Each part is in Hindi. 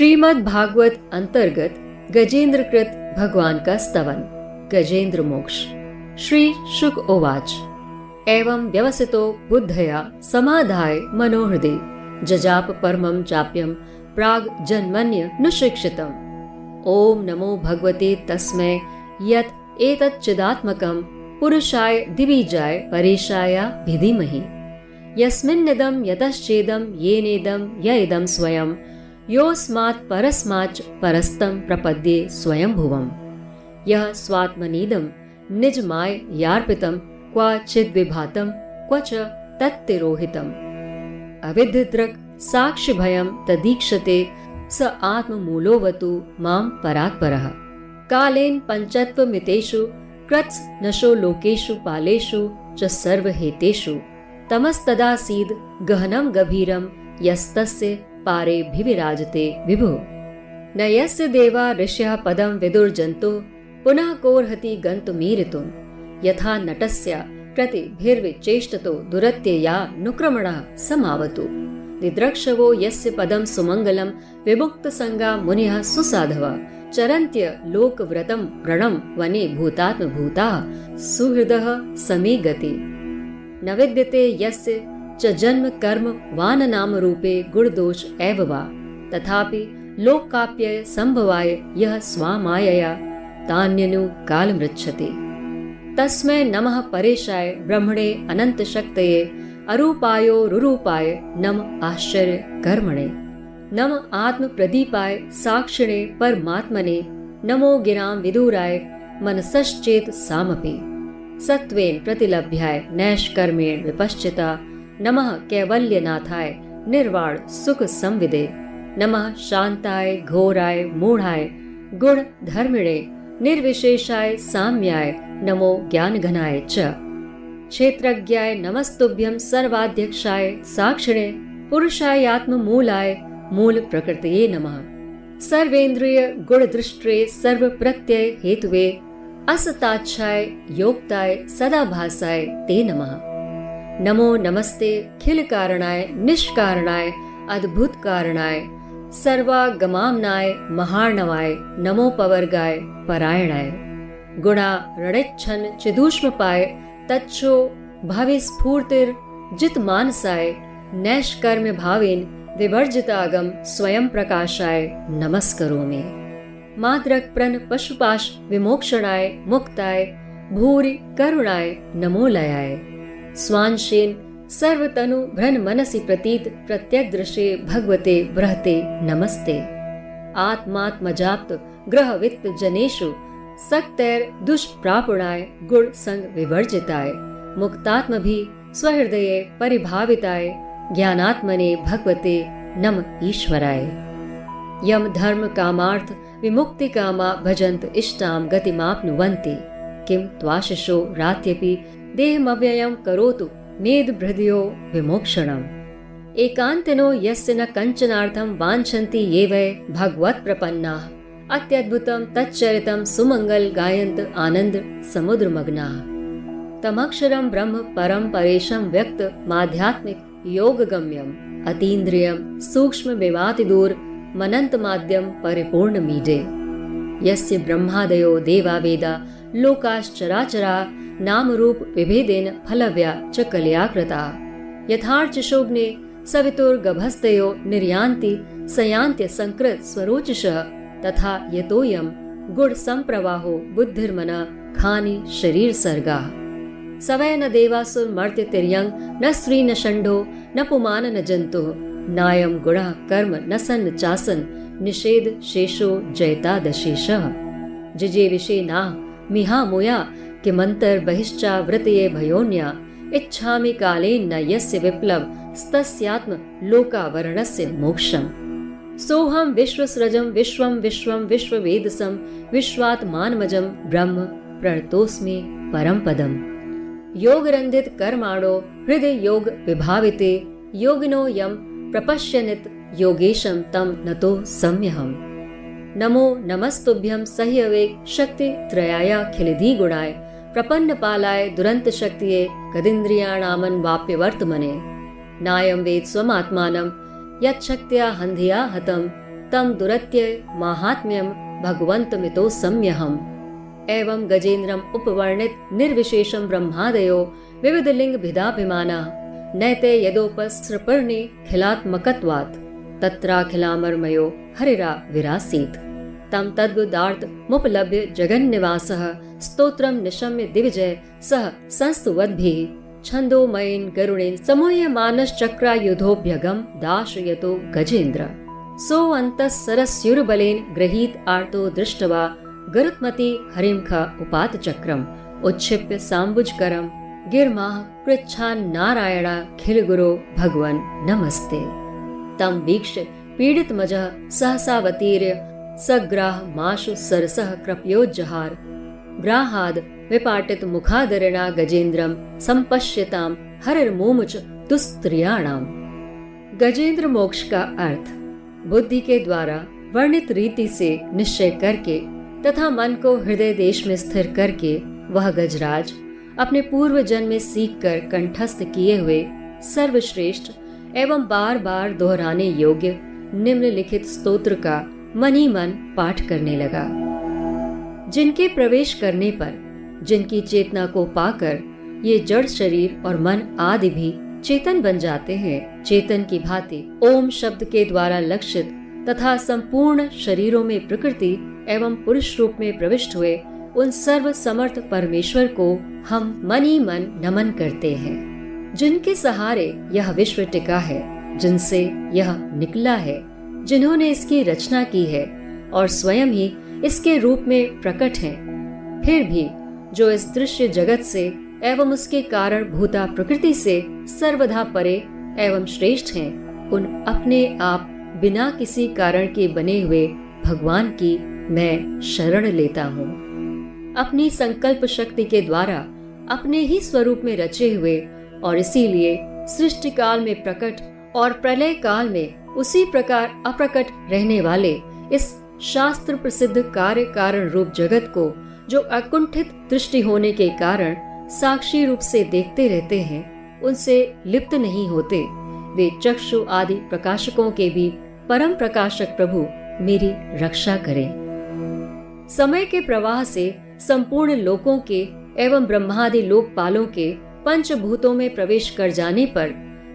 श्रीमद् भागवत अंतर्गत गजेंद्र कृत भगवान का स्तवन, गजेंद्र मोक्ष। श्री शुक ओवाच। एवं व्यवसितो बुद्धया समाधाय मनोहृदे, जजाप परमं चाप्यं प्राग जन्मन्य नुशिक्षितम्। ओम नमो भगवते तस्मै, यत् एतच्चिदात्मकं पुरुषाय दिविजाय परेशाय भिधिमहि यस्मिन्निदं यतश्चेदं येनेदं य स्वयं योऽस्मात् परस्माच् परस्तं प्रपद्ये स्वयंभुवम्। यः स्वात्मनीदं निजमाय यार्पितं क्वचिद्विभातं क्व च तत्तिरोहितम्। अविद्यदृक् साक्षिभयं तदीक्षते स आत्ममूलोऽवतु मां परात्परः। कालेन पञ्चत्वमितेषु कृत्स् नशो लोकेषु पालेषु च सर्वहेतेषु। तमस्तदासीद् गहनं गभीरं यस्तस्य पारेभिविराजते विभो। न यस्य देवा ऋष्यः पदं विदुर्जन्तु पुनः कोर्हति गन्तुमीरितुं यथा नटस्य कृतिभिर्विचेष्टतो दुरत्यया नुक्रमणः समावतु। दिद्रक्षवो यस्य पदं सुमङ्गलं विमुक्तसङ्गा मुनिः सुसाधव। चरन्त्य लोकव्रतं व्रणं वने भूतात्मभूताः सुहृदः समी गति न विद्यते यस्य च जन्म कर्म वान नाम रूपे गुणदोष एव वा। तथापि लोकाप्यय संभवाय यः स्वामायया, तान्यनु कालमृच्छति। तस्मै नमः परेशाय ब्रह्मणे अनंत शक्तये अरूपायो रुरूपाय नम आश्चर्य कर्मणे। नम आत्म प्रदीपाय साक्षिणे परमात्मने, नमो गिरां विदुराय मनसश्चेत सामपि। सत्वेन प्रतिलभ्याय नैष्कर्मेण विपश्चिता नमः कैवल्यनाथाय, निर्वाण सुख संविदे नमः शांताय, घोराय, मूढ़ाय गुण धर्मिणे निर्विशेषाय, साम्याय, नमो ज्ञान घनाय च। क्षेत्रज्ञाय, नमस्तुभ्यं सर्वाध्यक्षाय, साक्षिणे, पुरुषाय आत्म मूलाय मूल प्रकृतये नमः। सर्वेन्द्रिय गुण दृष्टे सर्व प्रत्यय हेतुवे असताच्छाय, योक्ताय सदा भासाय ते नमः। नमो नमस्ते खिल कारणाय निष्कारणाय अद्भुत कारणाय सर्वागमामनाय महार्णवाय नमो पवर्गाय परायणाय। गुणा रणेच्छन चिदूष्मपाय, तच्छो भावे स्फूर्तिर जित मानसाय नैष्कर्म भावेन विवर्जितागम स्वयं प्रकाशाय नमस्करो में माद्रक प्रण पशुपाश विमोक्षणाय, मुक्ताय, भूरि करुणाय नमो लयाय स्वांशेन सर्वतनु भ्रन मनसि प्रतीत प्रत्यक दृश्य भगवते बृहते नमस्ते। आत्मात्मजाप्त ग्रह वित्त जनेषु सक्तैर दुष्प्रापुणाय गुण संग विवर्जिताय मुक्तात्म भी स्वहृदये परिभाविताय, ज्ञानात्मने भगवते नम ईश्वराय। यम धर्म कामार्थ विमुक्ति कामा भजन्त इष्टाम गतिमाप्नुवन्ति किम त्वाशिषो रात्यपि देहमव्ययं करोतु। मेदभृदयो विमोक्षणम्। एकान्तिनो यस्य न कञ्चनार्थं वाञ्छन्ति ये वै भगवत् प्रपन्नाः अत्यद्भुतं तच्चरितं सुमङ्गल गायन्त आनन्द समुद्रमग्नाः। तमक्षरं ब्रह्म परं परेशं व्यक्त माध्यात्मिक योगगम्यम्। अतीन्द्रियं सूक्ष्म विवातिदूर मनंत माध्यम परिपूर्ण मीडे यस्य ब्रह्मादयो देवा वेदा लोकाश्चराचरा नाम विभेदेन फलव्या च कलया कृता शोभने सवितुर्गभस्तयो निर्यान्ति सयान्त्य संकृत स्वरोचिष तथा यतोयम गुण संप्रवाहो बुद्धिर्मन खानि शरीर सर्गा सवय न देवासुर मर्त्य तिर्यंग न स्त्री न षंडो न पुमान न जंतु नायम गुण कर्म न सन्न चासन, निषेध शेषो जयता दशेष जिजे विषे ना मिहामुया किमन्तर्बहिश्चावृतये भयोन्या इच्छामि कालेन यस्य विप्लवस्तस्यात्मलोकावरणस्य मोक्षम्। सोऽहं विश्वसृजं विश्वं विश्वं विश्ववेदसं विश्वात्मानमजं ब्रह्म प्रणतोऽस्मि परमपदम्। हृदय योग विभाविते योगिनो यं प्रपश्यनित योगेशं तं नतो सम्यहम् नमो नमस्तुभ्यं सह्यवे शक्ति शक्तित्रयाखिलधि गुणाय प्रपन्नपालाय दुरन्तशक्त्यये गदिन्द्रियाणामन्वाप्यवर्तमने नायं वेद स्वमात्मानं यच्छक्त्या हन्धिया हतं तं दुरत्य माहात्म्यं भगवन्तमितो सम्यहम्। एवं गजेन्द्रमुपवर्णित निर्विशेषं ब्रह्मादयो विविधलिङ्गभिमानाः नैते यदोपस्रपर्णिखिलात्मकत्वात् तत्राखिलामर्मयो हरिरा विरासीत। तम तद्वदार्थ मुपलभ्य जगन्निवासः स्तोत्रम निशम्य दिविजय सह संस्तुवद्भिः। छन्दोमयेन गरुणेन समूह्य दाशयतो गजेन्द्र। सो अंत सरस्युर्बलेन गृहीत आर्तो दृष्टवा गरुत्मति हरिमख उपात चक्रम उच्छिप्य सांबुजकरम गिरमाह पृच्छा नारायणा खिल गुरो भगवन नमस्ते। तम वीक्ष पीड़ित मज सहसावतीर्य सग्राह माशु सरसह कृपयोजहार ग्राहाद विपाटित मुखादरणा गजेन्द्रम संपश्यताम हरिर्मोमुच दुस्त्रियाणाम। गजेंद्र मोक्ष का अर्थ, बुद्धि के द्वारा वर्णित रीति से निश्चय करके तथा मन को हृदय देश में स्थिर करके वह गजराज अपने पूर्व जन्म में सीख कर कंठस्थ किए हुए सर्वश्रेष्ठ एवं बार बार दोहराने योग्य निम्नलिखित स्तोत्र का मन मन पाठ करने लगा। जिनके प्रवेश करने पर, जिनकी चेतना को पाकर ये जड़ शरीर और मन आदि भी चेतन बन जाते हैं, चेतन की भांति ओम शब्द के द्वारा लक्षित तथा संपूर्ण शरीरों में प्रकृति एवं पुरुष रूप में प्रविष्ट हुए उन सर्व समर्थ परमेश्वर को हम मन मन नमन करते हैं। जिनके सहारे यह विश्व टिका है जिनसे यह निकला है जिन्होंने इसकी रचना की है और स्वयं ही इसके रूप में प्रकट हैं। फिर भी जो इस दृश्य जगत से एवं उसके कारण भूता प्रकृति से सर्वधा परे एवं श्रेष्ठ हैं, उन अपने आप बिना किसी कारण के बने हुए भगवान की मैं शरण लेता हूँ अपनी संकल्प शक्ति के द्वारा अपने ही स्वरूप में रचे हुए और इसीलिए सृष्टि काल में प्रकट और प्रलय काल में उसी प्रकार अप्रकट रहने वाले इस शास्त्र प्रसिद्ध कार्य कारण रूप जगत को, जो अकुंठित दृष्टि होने के कारण साक्षी रूप से देखते रहते हैं, उनसे लिप्त नहीं होते। वे चक्षु आदि प्रकाशकों के भी परम प्रकाशक प्रभु मेरी रक्षा करें। समय के प्रवाह से संपूर्ण लोकों के एवं ब्रह्मादि लोकपालों के पंचभूतों में प्रवेश कर जाने पर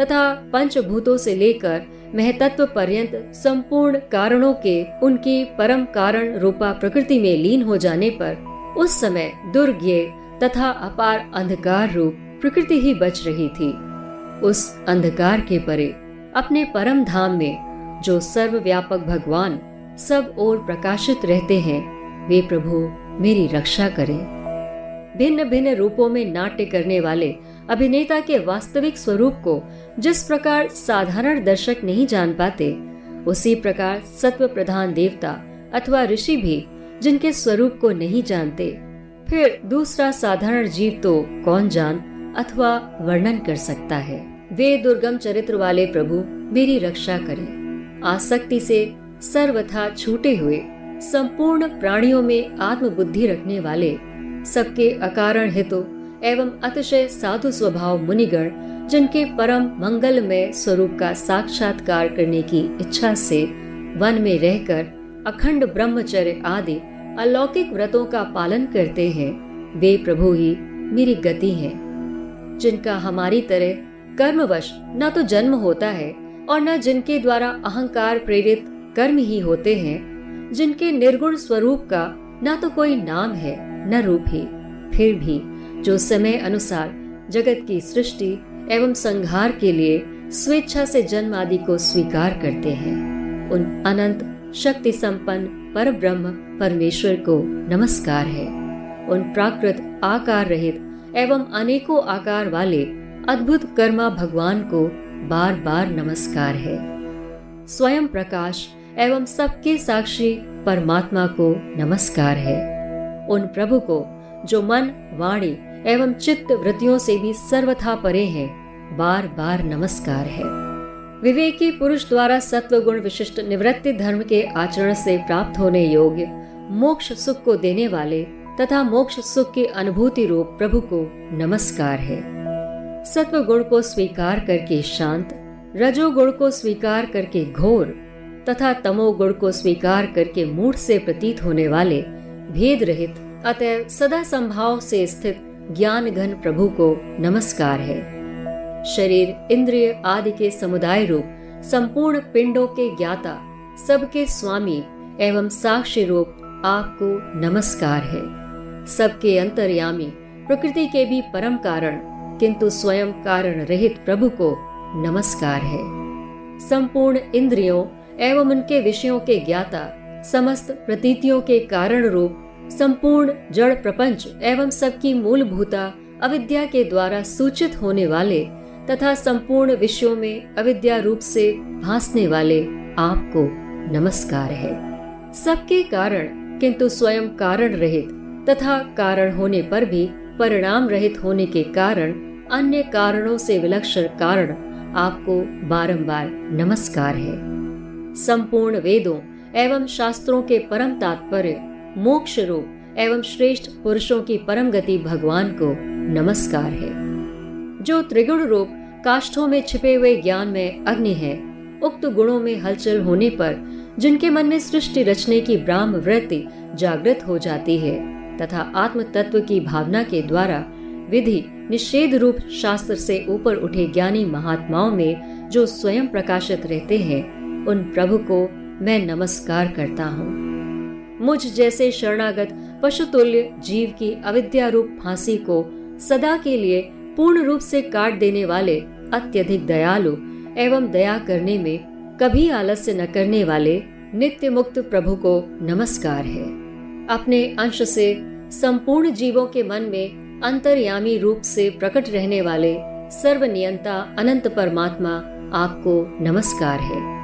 तथा पंचभूतों से लेकर महतत्व पर्यंत संपूर्ण कारणों के उनकी परम कारण रूपा प्रकृति में लीन हो जाने पर उस समय दुर्ज्ञ तथा अपार अंधकार रूप प्रकृति ही बच रही थी। उस अंधकार के परे अपने परम धाम में जो सर्वव्यापक भगवान सब ओर प्रकाशित रहते हैं, वे प्रभु मेरी रक्षा करें। भिन्न भिन्न रूपों में नाट्य करने वाले अभिनेता के वास्तविक स्वरूप को जिस प्रकार साधारण दर्शक नहीं जान पाते, उसी प्रकार सत्व प्रधान देवता अथवा ऋषि भी जिनके स्वरूप को नहीं जानते। फिर दूसरा साधारण जीव तो कौन जान अथवा वर्णन कर सकता है? वे दुर्गम चरित्र वाले प्रभु, मेरी रक्षा करें। आसक्ति से सर्वथा छूटे हुए, संपूर्ण प्राणियों में आत्म बुद्धि रखने वाले सबके अकारण हेतु एवं अतिशय साधु स्वभाव मुनिगण जिनके परम मंगलमय स्वरूप का साक्षात्कार करने की इच्छा से वन में रहकर अखंड ब्रह्मचर्य आदि अलौकिक व्रतों का पालन करते हैं वे प्रभु ही मेरी गति हैं, जिनका हमारी तरह कर्मवश न तो जन्म होता है और न जिनके द्वारा अहंकार प्रेरित कर्म ही होते हैं जिनके निर्गुण स्वरूप का न तो कोई नाम है। न रूप, फिर भी, जो समय अनुसार जगत की सृष्टि एवं संहार के लिए स्वेच्छा से जन्म आदि को स्वीकार करते हैं, उन अनंत शक्ति संपन्न पर ब्रह्म परमेश्वर को नमस्कार है। उन प्राकृत आकार रहित एवं अनेकों आकार वाले अद्भुत कर्मा भगवान को बार बार नमस्कार है। स्वयं प्रकाश एवं सबके साक्षी परमात्मा को नमस्कार है। उन प्रभु को, जो मन, वाणी एवं चित्त वृत्तियों से भी सर्वथा परे है बार बार नमस्कार है। विवेकी पुरुष द्वारा सत्व गुण विशिष्ट निवृत्ति धर्म के आचरण से प्राप्त होने योग्य मोक्ष सुख को देने वाले तथा मोक्ष सुख की अनुभूति रूप प्रभु को नमस्कार है। सत्व गुण को स्वीकार करके शांत रजो गुण को स्वीकार करके घोर तथा तमोगुण को स्वीकार करके मूढ़ से प्रतीत होने वाले भेद रहित अतएव सदा संभाव से स्थित ज्ञान घन प्रभु को नमस्कार है। शरीर, इंद्रिय आदि के समुदाय रूप, संपूर्ण पिंडों के ज्ञाता, सबके स्वामी एवं साक्षी रूप आपको नमस्कार है। सबके अंतर्यामी, प्रकृति के भी परम कारण, किंतु स्वयं कारण रहित प्रभु को नमस्कार है। संपूर्ण इंद्रियों एवं उनके विषयों के ज्ञाता समस्त प्रतीतियों के कारण रूप, संपूर्ण जड़ प्रपंच एवं सबकी मूलभूता अविद्या के द्वारा सूचित होने वाले तथा संपूर्ण विषयों में अविद्या रूप से भासने वाले आपको नमस्कार है। सबके कारण, किंतु स्वयं कारण रहित तथा कारण होने पर भी परिणाम रहित होने के कारण अन्य कारणों से विलक्षण कारण आपको बारंबार नमस्कार है। संपूर्ण वेदों एवं शास्त्रों के परम तात्पर्य मोक्ष रूप एवं श्रेष्ठ पुरुषों की परम गति भगवान को नमस्कार है। जो त्रिगुण रूप काष्ठों में छिपे हुए ज्ञान में अग्नि है, उक्त गुणों में हलचल होने पर जिनके मन में सृष्टि रचने की ब्राह्म वृत्ति जागृत हो जाती है, तथा आत्म तत्व की भावना के द्वारा विधि निषेध रूप शास्त्र से ऊपर उठे ज्ञानी महात्माओं में जो स्वयं प्रकाशित रहते हैं, उन प्रभु को मैं नमस्कार करता हूँ। मुझ जैसे शरणागत पशुतुल्य जीव की अविद्या रूप फांसी को सदा के लिए पूर्ण रूप से काट देने वाले अत्यधिक दयालु एवं दया करने में कभी आलस्य न करने वाले नित्य मुक्त प्रभु को नमस्कार है। अपने अंश से संपूर्ण जीवों के मन में अंतर्यामी रूप से प्रकट रहने वाले सर्वनियंता अनंत परमात्मा आपको नमस्कार है।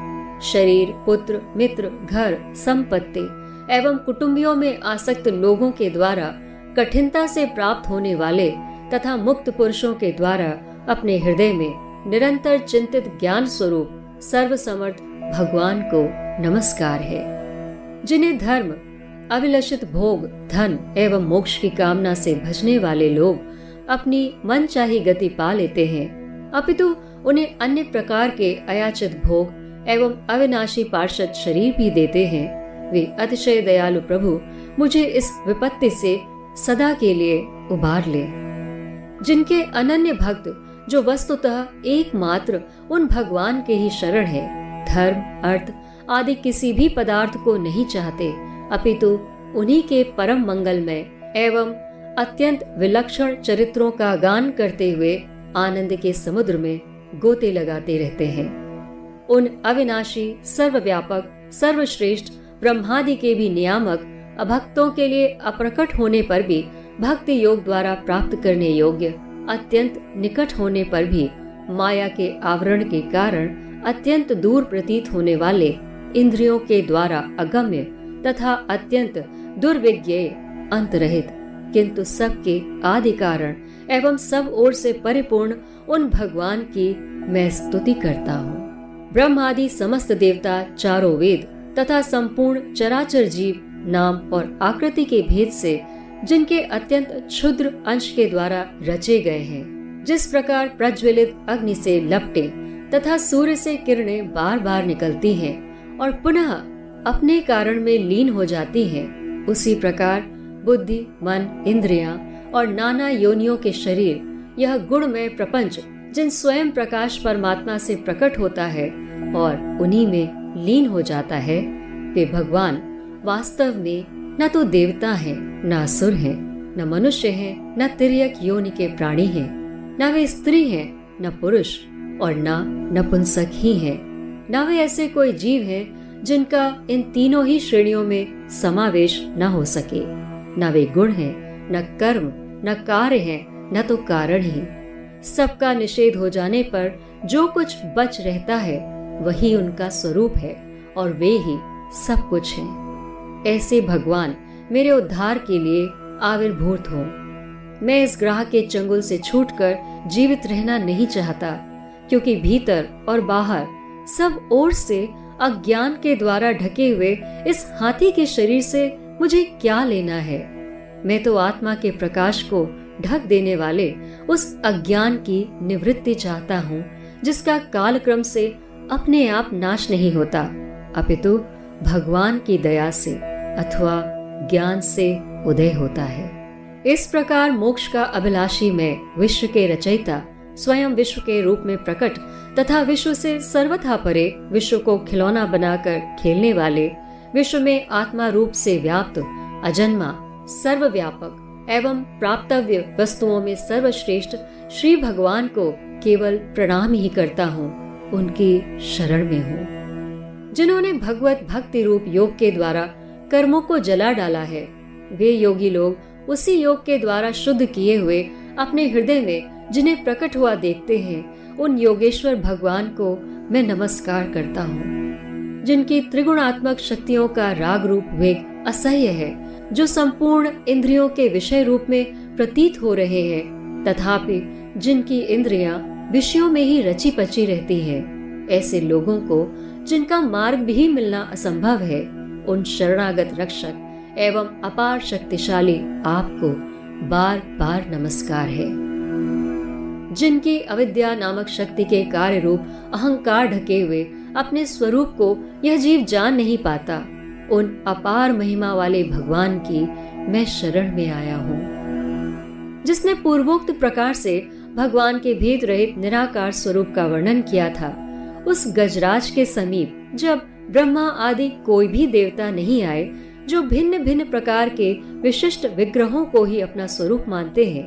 शरीर, पुत्र, मित्र, घर, संपत्ति एवं कुटुंबियों में आसक्त लोगों के द्वारा कठिनता से प्राप्त होने वाले तथा मुक्त पुरुषों के द्वारा अपने हृदय में निरंतर चिंतित ज्ञान स्वरूप सर्व समर्थ भगवान को नमस्कार है। जिन्हें धर्म, अभिलषित भोग, धन एवं मोक्ष की कामना से भजने वाले लोग अपनी मन चाही गति पा लेते हैं। अपितु उन्हें अन्य प्रकार के अयाचित भोग एवं अविनाशी पार्षद शरीर भी देते हैं। वे अतिशय दयालु प्रभु, मुझे इस विपत्ति से सदा के लिए उबार ले। जिनके अनन्य भक्त, जो वस्तुतः एकमात्र, उन भगवान के ही शरण है। धर्म, अर्थ आदि किसी भी पदार्थ को नहीं चाहते, अपितु उन्हीं के परम मंगल में एवं अत्यंत विलक्षण चरित्रों का गान करते हुए आनंद के समुद्र में गोते लगाते रहते हैं। उन अविनाशी, सर्वव्यापक, सर्वश्रेष्ठ, ब्रह्मादि के भी नियामक, अभक्तों के लिए अप्रकट होने पर भी भक्ति योग द्वारा प्राप्त करने योग्य, अत्यंत निकट होने पर भी माया के आवरण के कारण अत्यंत दूर प्रतीत होने वाले इंद्रियों के द्वारा अगम्य तथा अत्यंत दुर्विज्ञ अंत रहित किंतु सबके आदि कारण एवं सब ओर से परिपूर्ण उन भगवान की मैं स्तुति करता हूँ। ब्रह्म आदि समस्त देवता चारों वेद तथा संपूर्ण चराचर जीव नाम और आकृति के भेद से जिनके अत्यंत क्षुद्र अंश के द्वारा रचे गए हैं जिस प्रकार प्रज्वलित अग्नि से लपटे तथा सूर्य से किरणें बार बार निकलती हैं और पुनः अपने कारण में लीन हो जाती हैं, उसी प्रकार बुद्धि मन इंद्रियाँ और नाना योनियों के शरीर यह गुणमय प्रपंच जिन स्वयं प्रकाश परमात्मा से प्रकट होता है और उन्हीं में लीन हो जाता है वे भगवान वास्तव में न तो देवता हैं, न असुर हैं, न मनुष्य हैं, न तिरक योनि के प्राणी हैं, न वे स्त्री हैं, न पुरुष और न नपुंसक ही हैं, न वे ऐसे कोई जीव हैं जिनका इन तीनों ही श्रेणियों में समावेश न हो सके न वे गुण हैं, न कर्म न कार्य हैं, न तो कारण ही। सबका निषेध हो जाने पर जो कुछ बच रहता है वही उनका स्वरूप है और वे ही सब कुछ हैं। ऐसे भगवान मेरे उद्धार के लिए आविर्भूत हो मैं इस ग्रह के चंगुल से छूटकर जीवित रहना नहीं चाहता, क्योंकि भीतर और बाहर सब ओर से अज्ञान के द्वारा ढके हुए इस हाथी के शरीर से मुझे क्या लेना है मैं तो आत्मा के प्रकाश को ढक देने वाले उस अज्ञान की निवृत्ति चाहता हूँ, जिसका कालक्रम से अपने आप नाश नहीं होता। अपितु भगवान की दया से अथवा ज्ञान से उदय होता है। इस प्रकार मोक्ष का अभिलाषी में विश्व के रचयिता, स्वयं विश्व के रूप में प्रकट तथा विश्व से सर्वथा परे विश्व को खिलौना बनाकर खेलने वाले, विश्व में आत्मा रूप से व्याप्त, अजन्मा, सर्वव्यापक एवं प्राप्तव्य वस्तुओं में सर्वश्रेष्ठ श्री भगवान को केवल प्रणाम ही करता हूँ। उनकी शरण में हूँ। जिन्होंने भगवत भक्ति रूप योग के द्वारा कर्मों को जला डाला है, वे योगी लोग उसी योग के द्वारा शुद्ध किए हुए अपने हृदय में जिन्हें प्रकट हुआ देखते हैं, उन योगेश्वर भगवान को मैं नमस्कार करता हूँ। जिनकी त्रिगुणात्मक शक्तियों का राग रूप वेग असह्य है, जो संपूर्ण इंद्रियों के विषय रूप में प्रतीत हो रहे हैं, तथापि जिनकी इंद्रियाँ विषयों में ही रची पची रहती है। ऐसे लोगों को, जिनका मार्ग भी मिलना असंभव है, उन शरणागत रक्षक एवं अपार शक्तिशाली आपको बार बार नमस्कार है। जिनकी अविद्या नामक शक्ति के कार्य रूप अहंकार ढके हुए अपने स्वरूप को यह जीव जान नहीं पाता, उन अपार महिमा वाले भगवान की मैं शरण में आया हूँ। जिसने पूर्वोक्त प्रकार से भगवान के भेद रहित निराकार स्वरूप का वर्णन किया था। उस गजराज के समीप, जब ब्रह्मा आदि कोई भी देवता नहीं आए, जो भिन्न भिन्न प्रकार के विशिष्ट विग्रहों को ही अपना स्वरूप मानते हैं,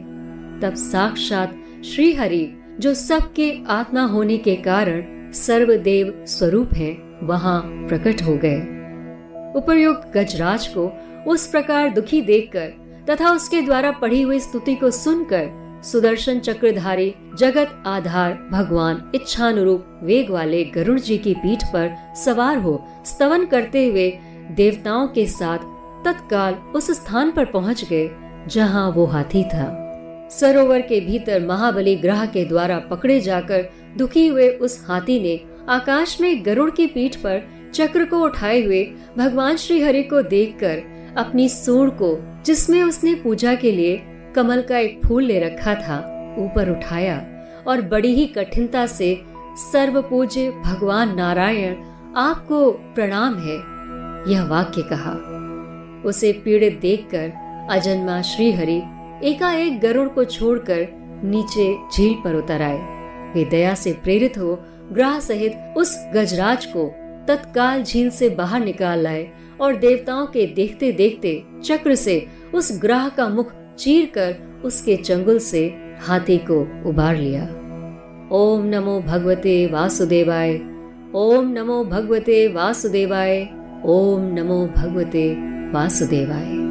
तब साक्षात श्री हरि जो सबके आत्मा होने के कारण सर्वदेव स्वरूप है, वहाँ प्रकट हो गए। उपयुक्त गजराज को उस प्रकार दुखी देखकर तथा उसके द्वारा पढ़ी हुई स्तुति को सुनकर सुदर्शन चक्रधारी, जगत आधार, भगवान, इच्छानुरूप, वेग वाले गरुड़ जी की पीठ पर सवार हो, स्तवन करते हुए देवताओं के साथ तत्काल उस स्थान पर पहुँच गए, जहाँ वो हाथी था। सरोवर के भीतर महाबली ग्रह के द्वारा पकड़े जाकर दुखी हुए उस हाथी ने आकाश में गरुड़ की पीठ पर चक्र को उठाए हुए भगवान श्री हरि को देखकर अपनी सूर को, जिसमें उसने पूजा के लिए कमल का एक फूल ले रखा था, ऊपर उठाया और बड़ी ही कठिनता से सर्व पूज्य भगवान नारायण आपको प्रणाम है, यह वाक्य कहा। उसे पीड़ित देखकर अजन्मा श्री हरि एकाएक गरुड़ को छोड़कर नीचे झील पर उतर आए। वे दया से प्रेरित हो ग्रह सहित उस गजराज को तत्काल झील से बाहर निकाल लाए और देवताओं के देखते देखते चक्र से उस ग्रह का मुख चीर कर उसके चंगुल से हाथी को उबार लिया। ओम नमो भगवते वासुदेवाय, ओम नमो भगवते वासुदेवाय, ओम नमो भगवते वासुदेवाय।